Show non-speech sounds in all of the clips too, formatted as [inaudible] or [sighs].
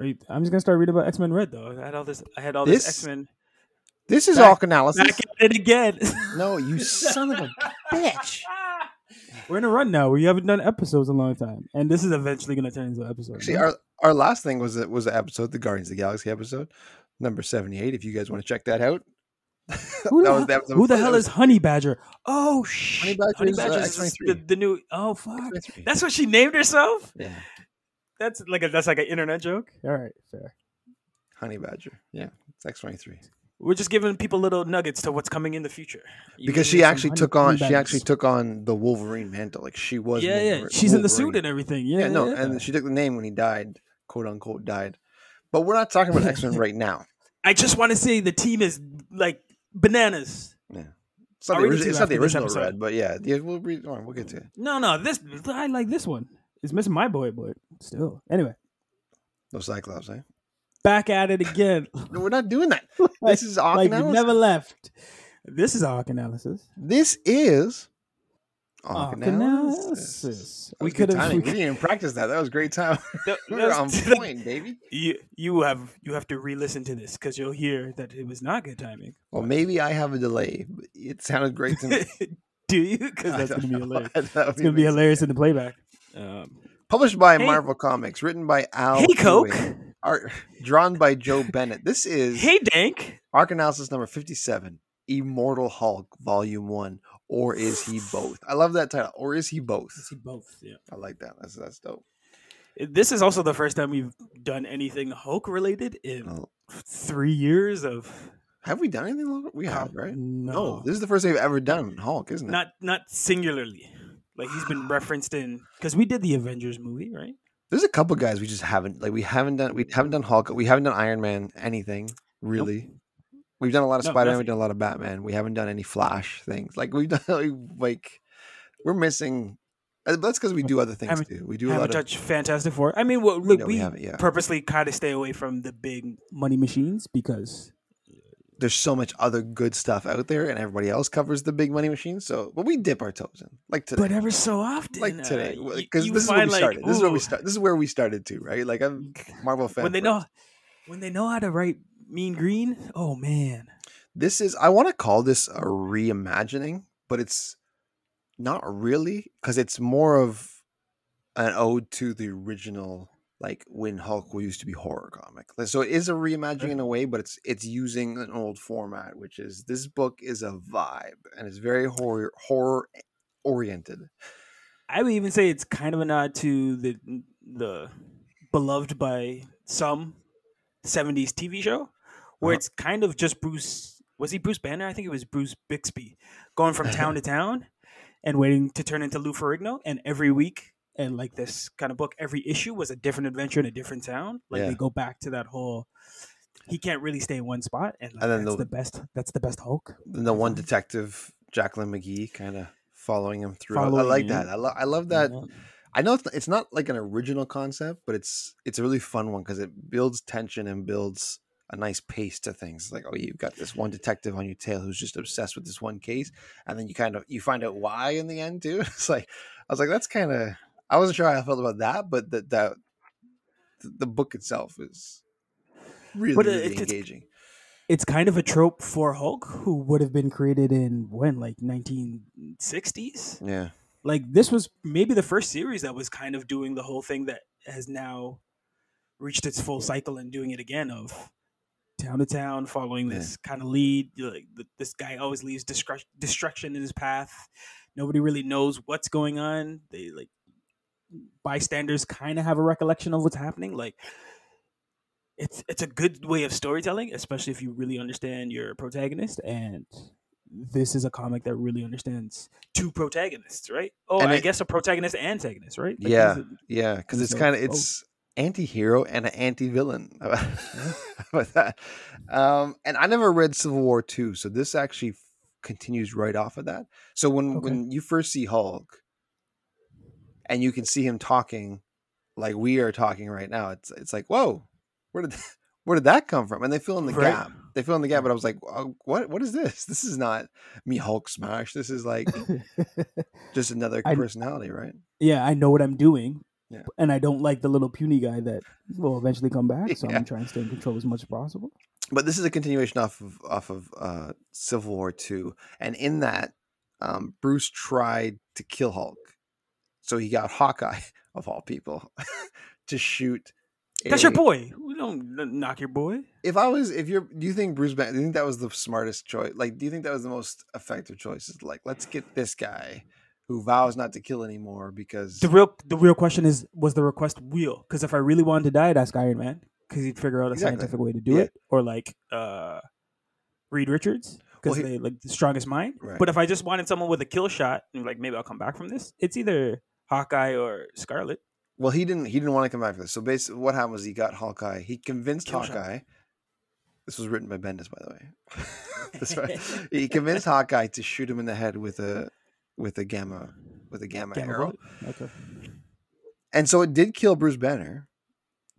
You, I'm just gonna start reading about X Men Red though. I had all this. I had all this, This- X Men. This is Back- Hawk analysis. Back at it again. [laughs] No, you son of a bitch. [laughs] We're in a run now We haven't done episodes in a long time, and this is eventually gonna turn into an episode. Actually, right? our our last thing was it was the episode, the Guardians of the Galaxy episode, number seventy eight. If you guys want to check that out, who, [laughs] the, that was hell- the episode who the hell is Honey Badger? Oh shit! Honey Badger is, uh, is the, the new. Oh fuck! That's what she named herself. yeah, That's like a that's like an internet joke. All right, fair. Honey Badger. Yeah, it's X twenty three. We're just giving people little nuggets to what's coming in the future. You Because she actually took on honey she actually took on the Wolverine mantle. Like she was. Yeah, yeah. Wolverine- She's in the suit and everything. Yeah, Yeah, no, yeah. and she took the name when he died, quote unquote died. But we're not talking about [laughs] X Men right now. I just want to say the team is like bananas. Yeah. It's not, the, origi- it's not the original red, but yeah, yeah we'll read. all right, we'll get to it. No, no, this I like this one. It's missing my boy, but still. Anyway, No Cyclops, eh? back at it again. [laughs] No, we're not doing that. [laughs] This is Hawk like you analysis. never left. This is Arc analysis. This is Arc Hawk analysis. That We could have. We We didn't even practice that. That was great time. [laughs] That- we were on point, baby. You you have you have to re-listen to this because you'll hear that it was not good timing. Well, maybe I have a delay. It sounded great to me. Do you? Because that's gonna be hilarious. That It's gonna be hilarious in the playback. Um, Published by Hey- Marvel Comics, written by Al. hey Coke. Ewing, art, drawn by Joe [laughs] Bennett. This is Hey Dank. Arc Analysis number 57, Immortal Hulk, Volume 1, or is he [sighs] both? I love that title. Or is he both? See both. Yeah. I like that. That's that's dope. This is also the first time we've done anything Hulk related in Oh. three years of Have we done anything? We have, right? No, this is the first thing we've ever done Hulk, isn't it? not not singularly. Like he's been referenced in because we did the Avengers movie, right? There's a couple guys we just haven't like we haven't done we haven't done Hulk, we haven't done Iron Man, anything really. We've done a lot of No, Spider Man, we've done a lot of Batman. We haven't done any Flash things. Like we've done [laughs] like, we're missing. uh, That's because we do other things Haven't- too. We do a lot of. touched Fantastic Four. I mean, well, look, No, we, we yeah. purposely kind of stay away from the big money machines because There's so much other good stuff out there, and everybody else covers the big money machine. So, but we dip our toes in, like today. but ever so often, like uh, today, because you this is where we like, started. this is where we start. This is where we started too, right? Like I'm [laughs] Marvel fan. when they know when they know how to write Mean Green. Oh man, this is i want to call this a reimagining but it's not really because it's more of an ode to the original like when hulk used to be horror comic so it is a reimagining in a way but it's it's using an old format which is this book is a vibe and it's very horror horror oriented I would even say it's kind of a nod to the the beloved by some '70s TV show, where Uh-huh. it's kind of just Bruce. Was he Bruce Banner? I think it was Bruce Bixby, going from town [laughs] to town and waiting to turn into Lou Ferrigno. And every week, and like this kind of book, every issue was a different adventure in a different town. Like Yeah. they go back to that whole. He can't really stay in one spot, and, like, And then that's the- the best. That's the best Hulk. then the one detective jacqueline mcgee kind of following him through i like that i, lo- I love that Yeah. I know it's, it's not like an original concept, but it's it's a really fun one because it builds tension and builds a nice pace to things. Like, oh, you've got this one detective on your tail who's just obsessed with this one case, and then you kind of you find out why in the end too. [laughs] It's like I was like, that's kind of I wasn't sure how I felt about that, but that that the book itself is really, But, uh, really it's- engaging. it's kind of a trope for Hulk, who would have been created in when, like 1960s. Yeah, Like this was maybe the first series that was kind of doing the whole thing that has now reached its full cycle and doing it again of town to town, following Yeah. this kind of lead. Like this guy always leaves destruction in his path. Nobody really knows what's going on. They like bystanders kind of have a recollection of what's happening. Like it's it's a good way of storytelling, especially if you really understand your protagonist. And this is a comic that really understands two protagonists, right? Oh, And I it- guess a protagonist and antagonist, right? Like, Yeah. yeah, because it's kind of oh. it's anti-hero and an anti-villain [laughs] about that. Um, and I never read Civil War two, so this actually continues right off of that. So when Okay. when you first see Hulk, and you can see him talking like we are talking right now, it's it's like whoa, where did [laughs] where did that come from? And they fill in the Right. gap. They fill in the gap, but I was like, oh, what what is this? [laughs] This is not me Hulk smash. This is like [laughs] just another I- personality, right? yeah, I know what I'm doing. Yeah. And I don't like the little puny guy that will eventually come back. So Yeah. I'm trying to stay in control as much as possible. but this is a continuation off of off of uh, Civil War Two, and in that, um, Bruce tried to kill Hulk, so he got Hawkeye [laughs] of all people [laughs] to shoot. That's your boy. We don't knock your boy. If I was, if you're, do you think Bruce Banner? Do you think that was the smartest choice? Like, do you think that was the most effective choice? Is like, let's get this guy who vows not to kill anymore because The real the real question is was the request real? Because if I really wanted to die, I'd ask Iron Man because he'd figure out a Exactly. scientific way to do Yeah. it, or like uh, Reed Richards because Well, they like the strongest mind. Right. But if I just wanted someone with a kill shot, and like maybe I'll come back from this, it's either Hawkeye or Scarlet. Well, he didn't. He didn't want to come back for this. So basically, what happened was he got Hawkeye. He convinced Kill shot. Hawkeye. This was written by Bendis, by the way. [laughs] That's right. [laughs] He convinced Hawkeye to shoot him in the head with a with a gamma with a gamma, Gamma arrow, bullet? Okay. and so it did kill Bruce Banner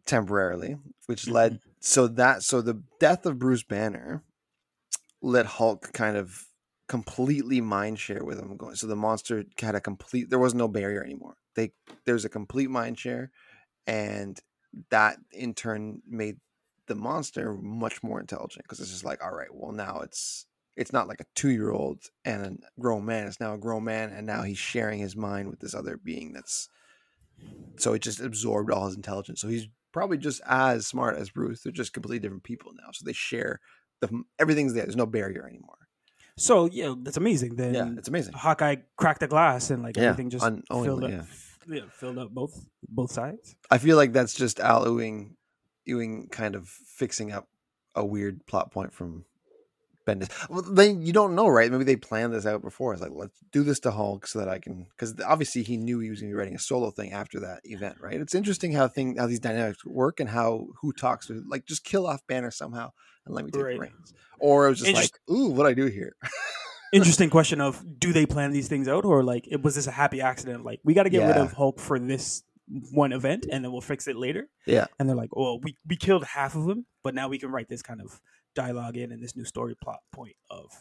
temporarily, which led mm-hmm. so that so the death of Bruce Banner let Hulk kind of completely mind share with him going. So the monster had a complete. There was no barrier anymore. They there's a complete mind share, and that in turn made the monster much more intelligent because it's just like, all right, well now it's it's not like a two year old and a grown man. It's now a grown man, and now he's sharing his mind with this other being that's. So it just absorbed all his intelligence. So he's probably just as smart as Bruce. They're just completely different people now. So they share the everything's there. There's no barrier anymore. So yeah, that's amazing. Then Yeah, it's amazing. Hawkeye cracked the glass and like Yeah, everything just unknowingly, filled up. yeah. Yeah, filled up both both sides. I feel like that's just Al Ewing, Ewing kind of fixing up a weird plot point from Bendis. Well, then you don't know, right? Maybe they planned this out before. It's like, let's do this to Hulk so that I can, because obviously he knew he was going to be writing a solo thing after that event, right? It's interesting how thing how these dynamics work and how who talks to like just kill off Banner somehow and let me take Right. the reins. Or it was just Interest- like, ooh, what I do here? [laughs] Interesting question of do they plan these things out or like it was this a happy accident? Like we got to get rid of Hulk for this one event and then we'll fix it later. Yeah. And they're like, well, we we killed half of them, but now we can write this kind of dialogue in and this new story plot point of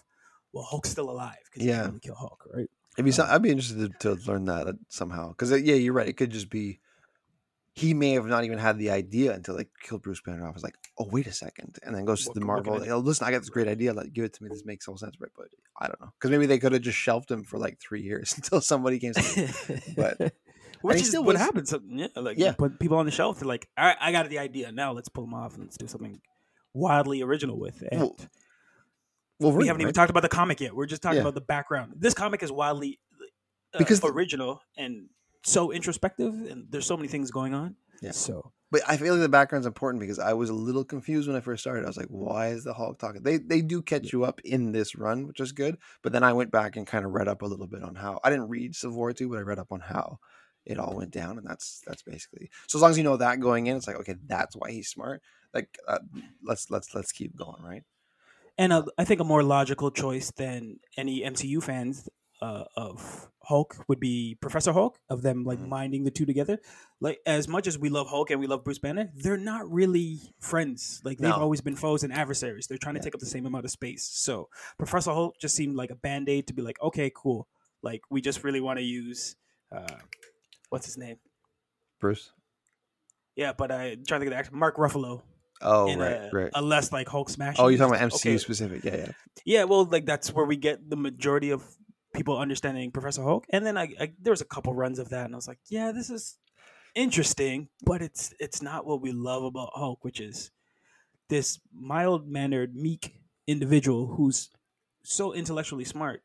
well, Hulk's still alive because Yeah. you really kill Hulk, right? It'd be some, I'd be interested to, to learn that uh, somehow. Because uh, yeah, you're right. It could just be he may have not even had the idea until they killed Bruce Banner off. It's like, oh wait a second, and then goes What to the Marvel. I Oh, listen, I got this great idea. Like, give it to me. This makes all sense, right? But I don't know because maybe they could have just shelved him for like three years [laughs] until somebody came. But- [laughs] Which is still what was- happens. so- Yeah, like Yeah. you put people on the shelf. They're like, all right, I got the idea. Now let's pull them off and let's do something wildly original with. And Well, well, we haven't even talked about the comic yet. We're just talking Yeah. about the background. This comic is wildly uh, Because original and so introspective, and there's so many things going on. Yeah. So But I feel like the background's important because I was a little confused when I first started. I was like, why is the Hulk talking? They they do catch you up in this run, which is good. But then I went back and kind of read up a little bit on how I didn't read Civil War 2, but I read up on how it all went down. And that's that's basically so as long as you know that going in, it's like, okay, that's why he's smart. Like uh, let's let's let's keep going, right? and uh, I think a more logical choice than any MCU fans uh, of Hulk would be Professor Hulk. Of them like Mhm. minding the two together. Like as much as we love Hulk and we love Bruce Banner, they're not really friends. Like they've No. always been foes and adversaries. They're trying to take up the same amount of space. So Professor Hulk just seemed like a band aid to be like, okay, cool. Like we just really want to use. Uh, what's his name? Bruce. Yeah, but I am trying to get the actor Mark Ruffalo Oh right, a, right. a less like Hulk smash. Oh, you're talking about MCU okay, specific. Yeah, yeah. Yeah, well, like that's where we get the majority of people understanding Professor Hulk. And then I, I there was a couple runs of that, and I was like, yeah, this is interesting, but it's it's not what we love about Hulk, which is this mild mannered, meek individual who's so intellectually smart,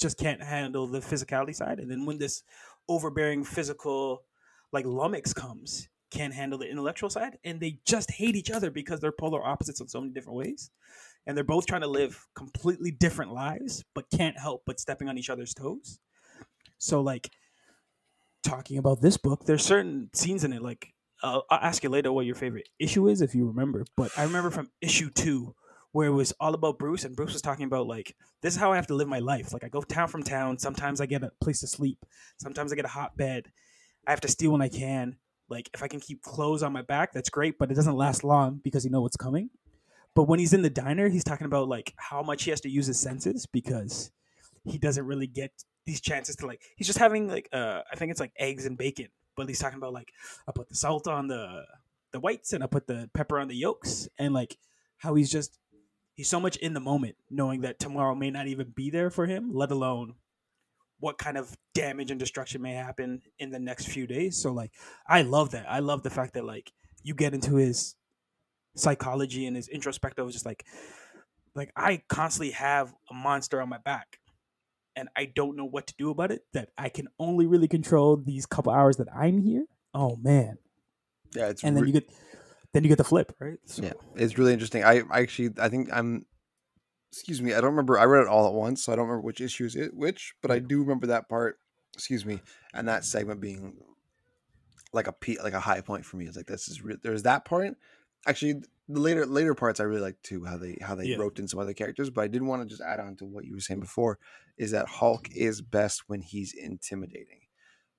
just can't handle the physicality side. And then when this overbearing physical, like Lummox comes, can't handle the intellectual side, and they just hate each other because they're polar opposites in so many different ways. And they're both trying to live completely different lives but can't help but stepping on each other's toes. So like talking about this book there's certain scenes in it like uh, i'll ask you later what your favorite issue is if you remember but i remember from issue two where it was all about bruce and bruce was talking about like this is how i have to live my life. Like i go town from town. Sometimes i get a place to sleep. Sometimes i get a hot bed i have to steal when i can like if i can keep clothes on my back that's great but it doesn't last long because you know what's coming but when he's in the diner, he's talking about like how much he has to use his senses because he doesn't really get these chances to like. He's just having like uh, I think it's like eggs and bacon, but he's talking about like I put the salt on the the whites and I put the pepper on the yolks, and like how he's just he's so much in the moment, knowing that tomorrow may not even be there for him, let alone what kind of damage and destruction may happen in the next few days. So like I love that. I love the fact that like you get into his psychology and his introspective just like like I constantly have a monster on my back and I don't know what to do about it that I can only really control these couple hours that I'm here. Oh man. Yeah, it's And then re- you get then you get the flip, right? So, Yeah, it's really interesting. I, I actually, I think I'm. Excuse me, I don't remember. I read it all at once, so I don't remember which issue is it which, but I mm. do remember that part. Excuse me, and that segment being like a pe- like a high point for me. It's like this is re- there's that part. Actually, the later later parts I really like too. How they how they Yeah. wrote in some other characters, but I did want to just add on to what you were saying before. Is that Hulk is best when he's intimidating.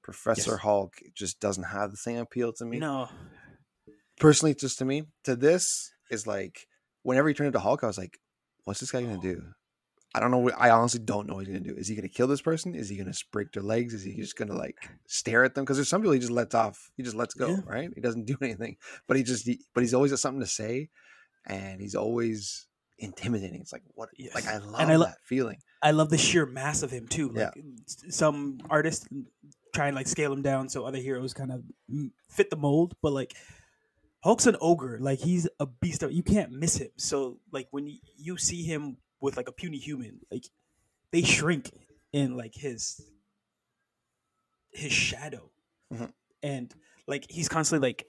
Professor Yes. Hulk just doesn't have the same appeal to me No. personally just to me to this is like whenever he turned into hulk i was like what's this guy gonna do? I don't know what i honestly don't know what he's gonna do. Is he gonna kill this person? Is he gonna break their legs? Is he just gonna like stare at them? Because there's some people he just lets off he just lets go Yeah. right? He doesn't do [laughs] anything. But he just he, but he's always got something to say and he's always intimidating. It's like what like i love I lo- that feeling. I love the sheer mass of him too. Yeah. Like s- some artists try and like scale him down so other heroes kind of mm, fit the mold, but like Hulk's an ogre. Like he's a beast. Of, you can't miss him. So like when y- you see him with like a puny human, like they shrink in like his his shadow, Mhm. and like he's constantly like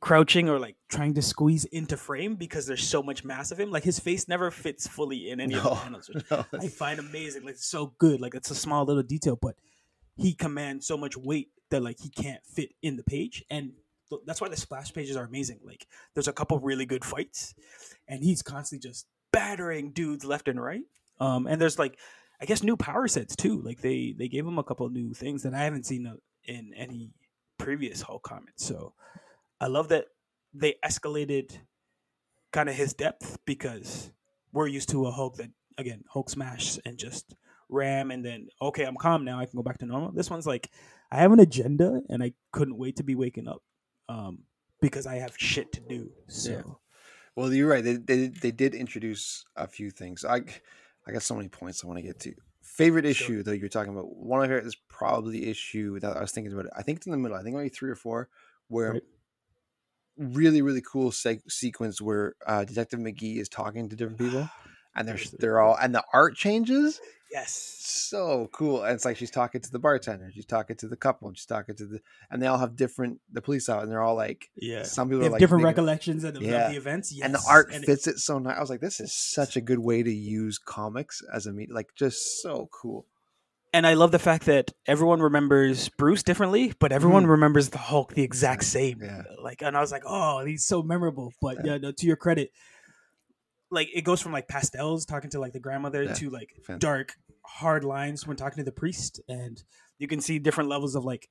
crouching or like trying to squeeze into frame because there's so much mass of him. Like his face never fits fully in any of the panels, which [laughs] no, I find amazing. Like it's so good. Like it's a small little detail, but he commands so much weight that like he can't fit in the page, and that's why the splash pages are amazing. Like there's a couple really good fights, and he's constantly just battering dudes left and right. Um, and there's like I guess new power sets too. Like they they gave him a couple new things that I haven't seen uh, in any previous Hulk comics. So I love that they escalated kind of his depth because we're used to a Hulk that again Hulk smash and just ram and then okay I'm calm now I can go back to normal. This one's like I have an agenda and I couldn't wait to be waking up um, because I have shit to do. So Yeah. Well, you're right. They, they they did introduce a few things. I I got so many points I want to get to. Favorite issue though you're talking about. One of favorite is probably issue that I was thinking about. It. I think it's in the middle. I think only three or four, where Right. really really cool seg- sequence where uh, Detective McGee is talking to different people, [sighs] and they're they're all and the art changes. Yes, So cool. And it's like she's talking to the bartender, she's talking to the couple, and she's talking to the, and they all have different the police out, and they're all like yeah. some people They are have like different thinking- recollections of the, of the events. Yes. and the art And fits it so nice. I was like, this is such a good way to use comics as a media, like just so cool. and I love the fact that everyone remembers Bruce differently, but everyone remembers the Hulk the exact same. Mm. Yeah. Like, and I was like, oh, he's so memorable. But Yeah. yeah, no, to your credit, like it goes from like pastels talking to like the grandmother Yeah. to like Fantastic. dark, hard lines when talking to the priest, and you can see different levels of like.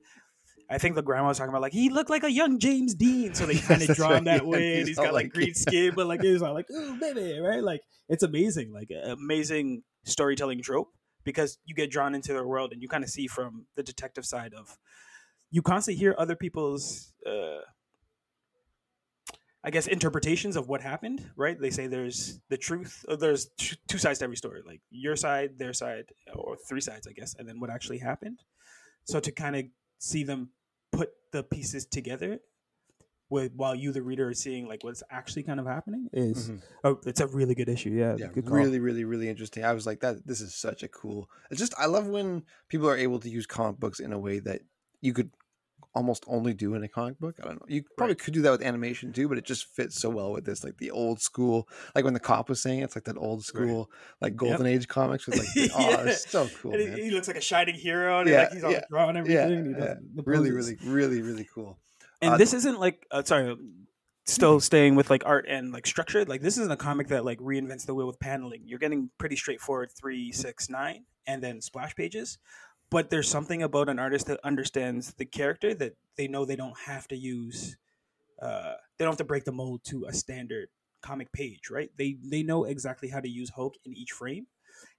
I think the grandma was talking about like he looked like a young James Dean, so they kind of draw him that [laughs] Yeah, way, and he's got like like- green skin, but like he's like, "Ooh, [laughs] baby," right? Like it's amazing, like amazing storytelling trope because you get drawn into their world and you kind of see from the detective side of you constantly hear other people's uh i guess interpretations of what happened right they say there's the truth uh, there's t- two sides to every story like your side their side or three sides i guess and then what actually happened so to kind of see them put the pieces together with while you the reader are seeing like what's actually kind of happening is Mhm. oh it's a really good issue yeah, Yeah, good really, really, really interesting. I was like, that. This is such a cool. It's just I love when people are able to use comic books in a way that you could almost only do in a comic book. I don't know. You probably could do that with animation too, but it just fits so well with this, like the old school, like when the cop was saying it's like that old school, like golden age comics with like, [laughs] the, oh, Yeah. it's so cool, And he, he looks like a shining hero and Yeah, like he's all yeah, drawing everything yeah, yeah. Really, really, really, really cool. and Uh, this isn't like uh, sorry still staying with like art and like structure like this isn't a comic that like reinvents the wheel with paneling you're getting pretty straightforward three six nine and then splash pages but there's something about an artist that understands the character that they know they don't have to use uh they don't have to break the mold to a standard comic page right? They they know exactly how to use hulk in each frame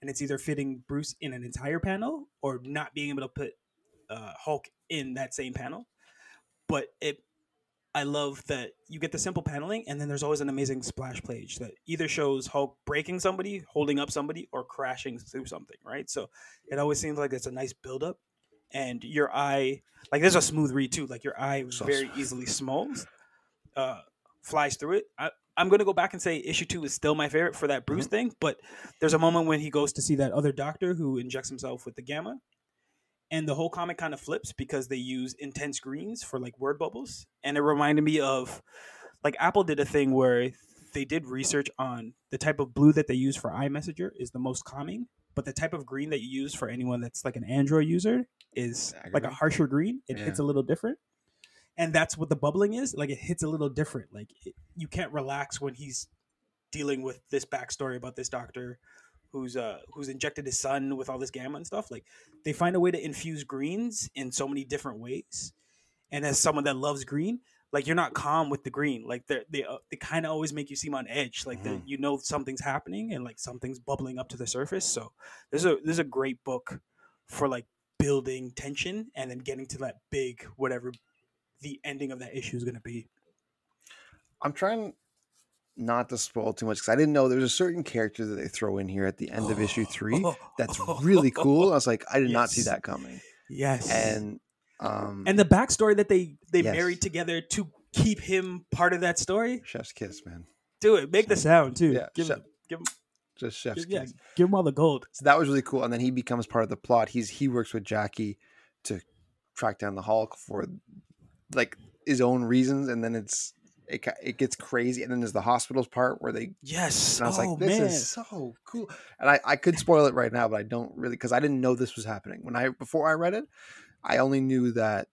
and it's either fitting bruce in an entire panel or not being able to put uh hulk in that same panel. But it I love that you get the simple paneling, and then there's always an amazing splash page that either shows Hulk breaking somebody, holding up somebody, or crashing through something. Right, so it always seems like it's a nice buildup, and your eye, like there's a smooth read too. Like your eye So very smooth. easily smalls, uh, flies through it. I, I'm gonna go back and say issue two is still my favorite for that Bruce thing, but there's a moment when he goes to see that other doctor who injects himself with the gamma, and the whole comic kind of flips because they use intense greens for like word bubbles. And it reminded me of like apple did a thing where they did research on the type of blue that they use for iMessenger is the most calming but the type of green that you use for anyone that's like an android user is like a harsher green. It Yeah. hits a little different. And that's what the bubbling is. Like it hits a little different. Like it, you can't relax when he's dealing with this backstory about this doctor who's uh who's injected his son with all this gamma and stuff like they find a way to infuse greens in so many different ways. And as someone that loves green like you're not calm with the green. Like they're, they uh, they kind of always make you seem on edge like Mhm. you know something's happening and like something's bubbling up to the surface. So there's a there's a great book for like building tension and then getting to that big whatever the ending of that issue is going to be. I'm trying not to spoil too much because I didn't know there's a certain character that they throw in here at the end of issue three that's really [gasps] cool. I was like, I did not see that coming. yes And um and the backstory that they they Yes. married together to keep him part of that story Chef's kiss, man. do it make the sound too Yeah, give, chef- him, give him Just chef's yeah kiss. give him all the gold So that was really cool. And then he becomes part of the plot. He's he works with Jackie to track down the Hulk for like his own reasons, and then it's it it gets crazy. And then there's the hospitals part where they yes and I was oh like, this man is so cool. And I, I could spoil it right now, but I don't really because I didn't know this was happening. When I before I read it, I only knew that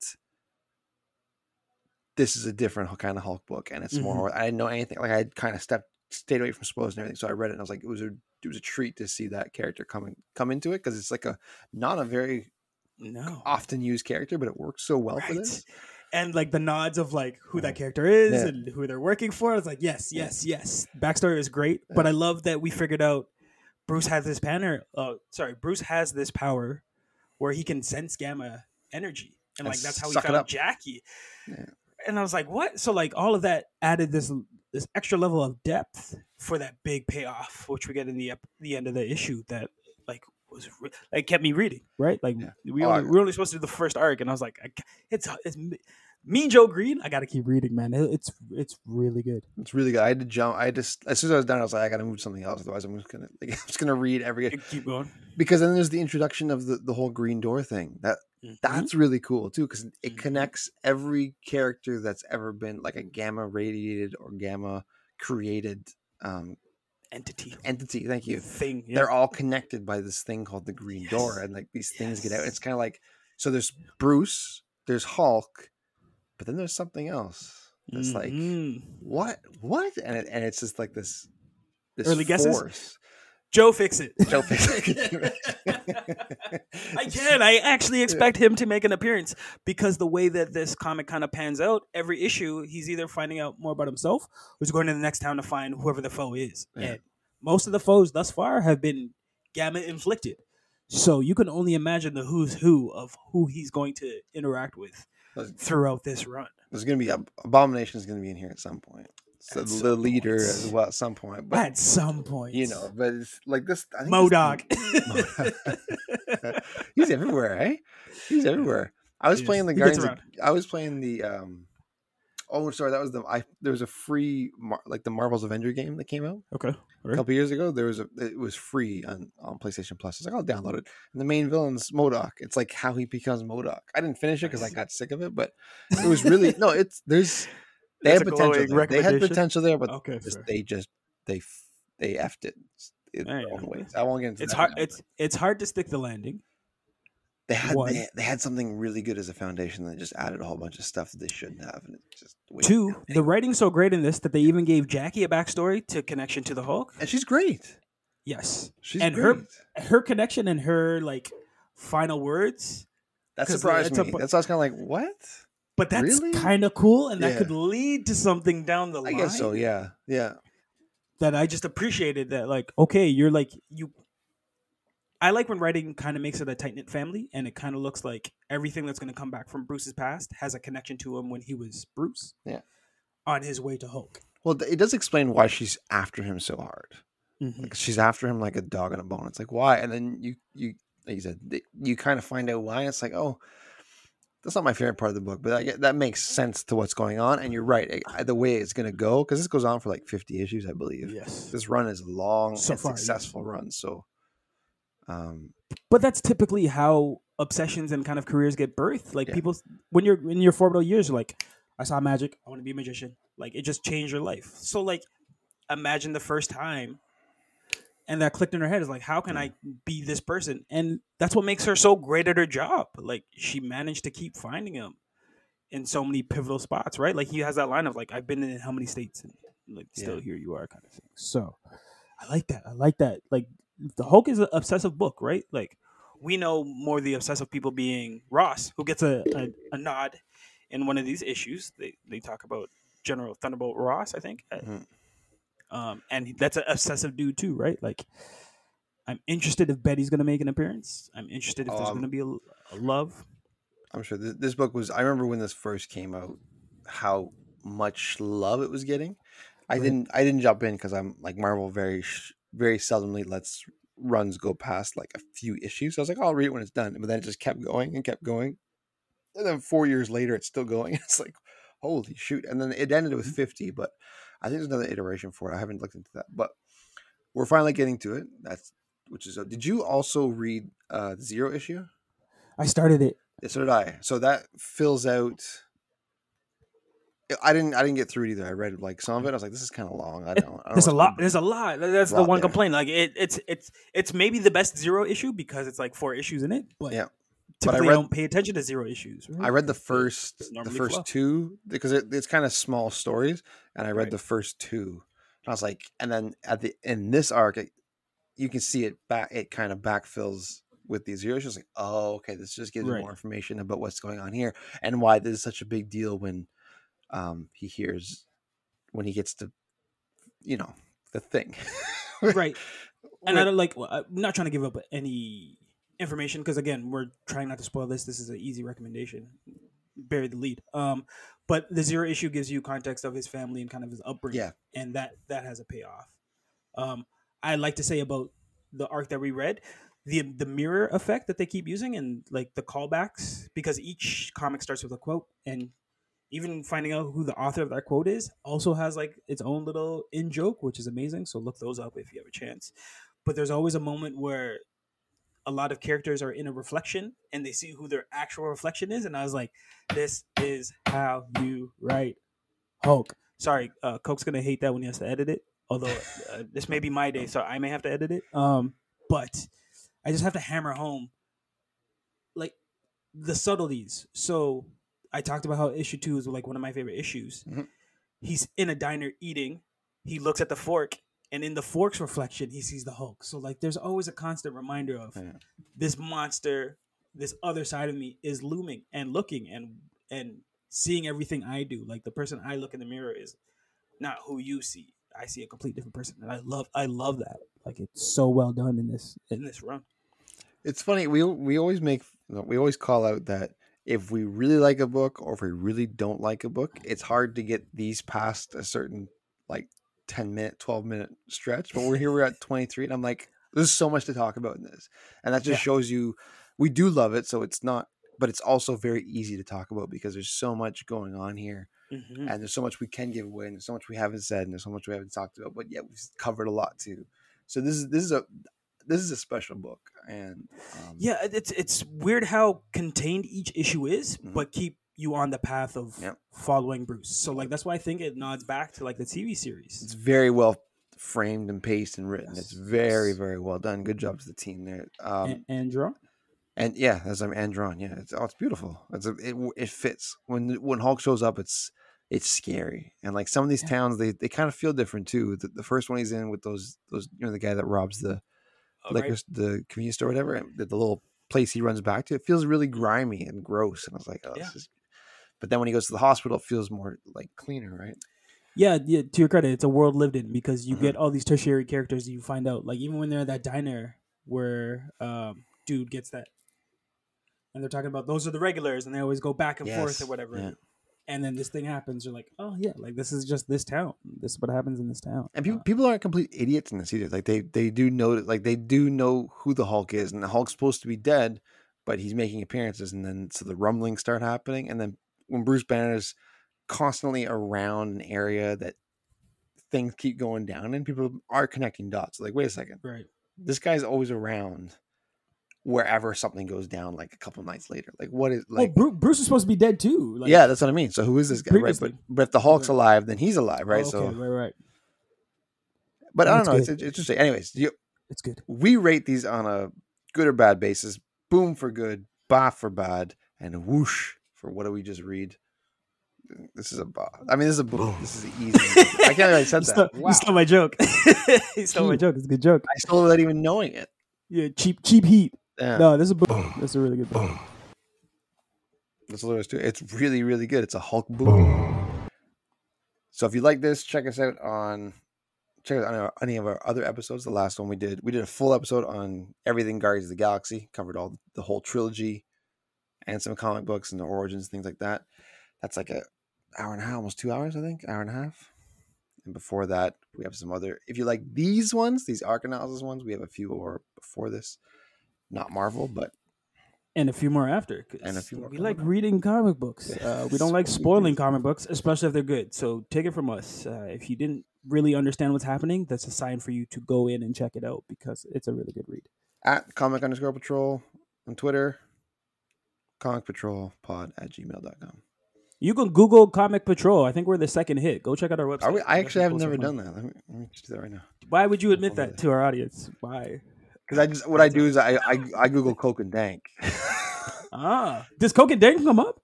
this is a different kind of Hulk book and it's Mm-hmm. more I didn't know anything. Like I had kind of stepped stayed away from spoilers and everything. So I read it and I was like, it was a it was a treat to see that character come come into it because it's like a not a very no often used character, but it works so well for right this. And like the nods of like who that character is Yeah. and who they're working for. It's like yes yes yes. Backstory is great but i love that we figured out bruce has this banner uh sorry bruce has this power where he can sense gamma energy and like that's how he found jackie. Yeah. and i was like what? So like all of that added this this extra level of depth for that big payoff which we get in the ep- the end of the issue that like was re- like kept me reading right like Yeah. we Oh, only, I- we were only supposed to do the first arc and i was like I, it's it's me- mean joe green i gotta keep reading man It- it's it's really good It's really good. I had to jump. I just as soon as I was done, I was like, I got to move to something else. Otherwise, I'm just gonna like, [laughs] I'm just gonna read every keep going because then there's the introduction of the, the whole green door thing that Mhm. that's really cool too because it Mhm. connects every character that's ever been like a gamma radiated or gamma created um entity. Entity thank you. Thing yeah. they're all connected by this thing called the green door and like these things get out. It's kind of like so there's bruce there's hulk but then there's something else that's like Mhm. what what? And it, and it's just like this this Early guesses? Joe fix it [laughs] Joe fix it. I can. I actually expect him to make an appearance because the way that this comic kind of pans out, every issue he's either finding out more about himself or he's going to the next town to find whoever the foe is. Yeah. And most of the foes thus far have been gamma inflicted. So you can only imagine the who's who of who he's going to interact with throughout this run. There's gonna be Ab- abomination is gonna be in here at some point. So the leader point. as well at some point, but At some point. you know, but it's like this. I think MODOK. [laughs] he's everywhere, eh? He's everywhere. I was He playing is. the Guardians. Of- I was playing the. um Oh, sorry, that was the. I there was a free Mar- like the Marvel's Avenger game that came out okay. a couple years ago. There was a. It was free on on PlayStation Plus. I was like, I'll download it. And the main villain's MODOK. It's like how he becomes MODOK. I didn't finish it because I got sick of it, but it was really no. It's there's they had potential. There. They had potential there, but Okay. just, they just they they effed it in their own ways. I won't get into It's hard. now, It's it's hard to stick the landing. they had they, they had something really good as a foundation that just added a whole bunch of stuff that they shouldn't have, and it just. Two, the writing's so great in this that they even gave Jackie a backstory to connection to the Hulk. and she's great. Yes, She's And great. her- her connection and her like final words. that surprised that's a me. That's I was kind of like, what? But that's Really? kind of cool, and that Yeah. could lead to something down the line. I guess so. Yeah, yeah. That I just appreciated. That like, okay, you're like you. I like when writing kind of makes it a tight knit family, and it kind of looks like everything that's going to come back from Bruce's past has a connection to him when he was Bruce. Yeah. On his way to Hulk. Well, it does explain why she's after him so hard. Mhm. Like she's after him like a dog on a bone. It's like why? And then you you like you said you kind of find out why. It's like oh, that's not my favorite part of the book, but I get, that makes sense to what's going on. And you're right, I- the way it's gonna go because this goes on for like 50 issues, I believe. Yes. This run is long So and far, successful run. So, um, But that's typically how obsessions and kind of careers get birthed. Like Yeah. people, when you're in your formative years, you're like, I saw magic. I want to be a magician. Like it just changed your life. So like, imagine the first time, and that clicked in her head is like, how can I be this person? And that's what makes her so great at her job. Like she managed to keep finding him in so many pivotal spots. Right? Like he has that line of like, I've been in how many states and like still Yeah. here you are kind of thing. So I like that. I like that. Like the Hulk is an obsessive book, right? Like we know more the obsessive people being Ross, who gets a, a, a nod in one of these issues. They they talk about General Thunderbolt Ross, I think, Uh, Mhm. Um, and that's an obsessive dude too, right? Like I'm interested if Betty's gonna make an appearance. I'm interested if there's Um, gonna be a, a love. I'm sure this, this book was. I remember when this first came out, how much love it was getting. I Right. didn't. I didn't jump in because I'm like Marvel. Very, very seldomly lets runs go past like a few issues. So I was like, "Oh, I'll read it when it's done. But then it just kept going and kept going, and then four years later, it's still going. [laughs] It's like, holy shoot! And then it ended with 50. But I think there's another iteration for it. I haven't looked into that, but we're finally getting to it. That's which is. Did you also read uh, the zero issue? I started it. Yeah, so did I. So that fills out. I didn't. I didn't get through it either. I read like some of it. I was like, "This is kind of long." I don't. I don't know There's a lot. There's a lot. That's the lot one there. complaint. Like it, it's it's it's maybe the best zero issue because it's like four issues in it. But Yeah. But I typically read- don't pay attention to zero issues. Right? I read the first, the first flow. two because it, it's kind of small stories, and I read Right. the first two. And I was like, and then at the in this arc, it, you can see it back. It kind of backfills with these zeros. Just like, oh, okay, this just gives you Right. more information about what's going on here and why this is such a big deal when um he hears when he gets to, you know, the thing. [laughs] right. And I don't like. well, I'm not trying to give up any information because again, we're trying not to spoil this. This is an easy recommendation. Bury the lead. Um, but the zero issue gives you context of his family and kind of his upbringing. Yeah. and that that has a payoff. Um, I like to say about the arc that we read, the the mirror effect that they keep using and like the callbacks because each comic starts with a quote and even finding out who the author of that quote is also has like its own little in joke, which is amazing. So look those up if you have a chance. But there's always a moment where a lot of characters are in a reflection and they see who their actual reflection is, and I was like, "This is how you write Hulk." Sorry, uh, Coke's gonna hate that when he has to edit it. Although uh, this may be my day, so I may have to edit it. Um, but I just have to hammer home like the subtleties. So I talked about how issue two is like one of my favorite issues. Mhm. He's in a diner eating. He looks at the fork, and in the fork's reflection, he sees the Hulk. So like, there's always a constant reminder of Yeah. this monster, this other side of me is looming and looking and and seeing everything I do. Like the person I look in the mirror is not who you see. I see a complete different person, and I love I love that. Like it's so well done in this in this run. It's funny. We we always make we always call out that if we really like a book or if we really don't like a book, it's hard to get these past a certain like ten minute, twelve minute stretch. But we're here. We're at [laughs] twenty three, and I'm like, there's so much to talk about in this, and that just Yeah. shows you we do love it. So it's not, but it's also very easy to talk about because there's so much going on here, Mhm. and there's so much we can give away, and there's so much we haven't said, and there's so much we haven't talked about. But yet we've covered a lot too. So this is this is a this is a special book, and um, Yeah, it's it's weird how contained each issue is, Mhm. but keep you on the path of Yep. following Bruce. So like that's why I think it nods back to like the TV series. it's very well framed and paced and written. It's very yes. very well done. Good job to the team there. Um, and, and and yeah, as I'm Andron. Yeah, it's oh, it's beautiful. It's a, it it fits when when Hulk shows up. It's it's scary and like some of these Yeah. towns they, they kind of feel different too. The, the first one he's in with those those you know the guy that robs the Oh, liquor right? the convenience store or whatever the, the little place he runs back to. It feels really grimy and gross. And I was like, oh, Yeah. this is. But then when he goes to the hospital, it feels more like cleaner, right? Yeah, yeah. To your credit, it's a world lived in because you Mhm. get all these tertiary characters. You find out like even when they're at that diner where um, dude gets that, and they're talking about those are the regulars, and they always go back and forth or whatever. yeah. And then this thing happens. You're like, oh yeah, like this is just this town. This is what happens in this town. And people Uh, people aren't complete idiots in this either. Like they they do know like they do know who the Hulk is, and the Hulk's supposed to be dead, but he's making appearances, and then so the rumblings start happening, and then when Bruce Banner is constantly around an area that things keep going down, and people are connecting dots. Like, wait a second, right. this guy's always around wherever something goes down, like a couple nights later. Like, what is like? Bruce, Bruce is supposed to be dead too. Like, yeah, that's what I mean. So who is this guy? Right, but but if the Hulk's Right. alive, then he's alive, right? oh, So, right, right. but I don't know. It's, it's interesting. Anyways, you, It's good. we rate these on a good or bad basis. Boom for good, bah for bad, and whoosh for what do we just read? This is a bah. I mean, this is a boom. This is [sighs] easy. I can't believe I said You that. stole, Wow. [laughs] you stole my joke. you stole my joke. It's a good joke. I stole it without even knowing it. Yeah, cheap, cheap heat. Yeah, No, this is a boom. That's a really good boom. that's what it was too. It's really, really good. It's a Hulk boom. So if you like this, check us out on check out on our, any of our other episodes. The last one we did, we did a full episode on everything Guardians of the Galaxy, covered all the whole trilogy, and some comic books and the origins, things like that. That's like a hour and a half, almost two hours, I think, hour and a half. And before that, we have some other. If you like these ones, these arc analysis ones, we have a few more before this. Not Marvel, but And a few more after. And a few more We like up. reading comic books. [laughs] Uh, we don't like spoiling comic books, especially if they're good. So take it from us. Uh, if you didn't really understand what's happening, that's a sign for you to go in and check it out because it's a really good read. at comic underscore patrol on Twitter, comic patrol pod at gmail.com. You can Google Comic Patrol. I think we're the second hit. Go check out our website. We, I actually have never done that. Let me, let me just do that right now. Why would you admit that to our audience? Why? Because I just what I do is I I, I Google Coke and Dank. [laughs] Ah, does Coke and Dank come up?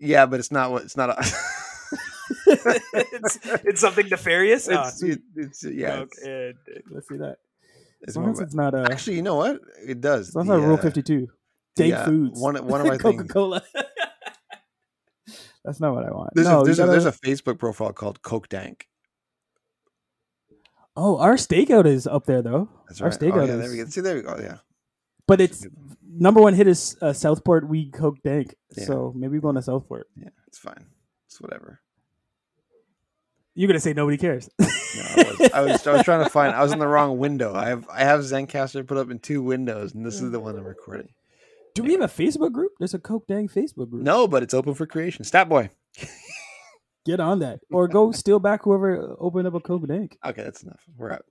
yeah, but it's not what it's not. A, [laughs] it's, it's something nefarious. [laughs] It's, it, it's yeah. It's, and Let's see that. it's As long as it's not a. actually, you know what? It does. That's not Rule uh, Fifty Two. Dank uh, foods. One one of [laughs] my Coca things. Cola. That's not what I want. There's, no, a, there's, a, gotta- there's a Facebook profile called Coke Dank. Oh, our stakeout is up there though. That's Our right. steak Oh, yeah, is- there we go. See, there we go. Yeah. But it's good. number one hit is uh, Southport. We Coke Dank. Yeah. So maybe we're going to Southport. Yeah, it's fine. It's whatever. You're gonna say nobody cares. No, I, was, I was I was trying to find. I was in the wrong window. I have I have Zencastr put up in two windows, and this is the one I'm recording. Do we have a Facebook group? There's a Coke Dang Facebook group. No, but it's open for creation. Stat boy. Get on that, or go steal back whoever opened up a Coke Dang. Okay, that's enough. We're out.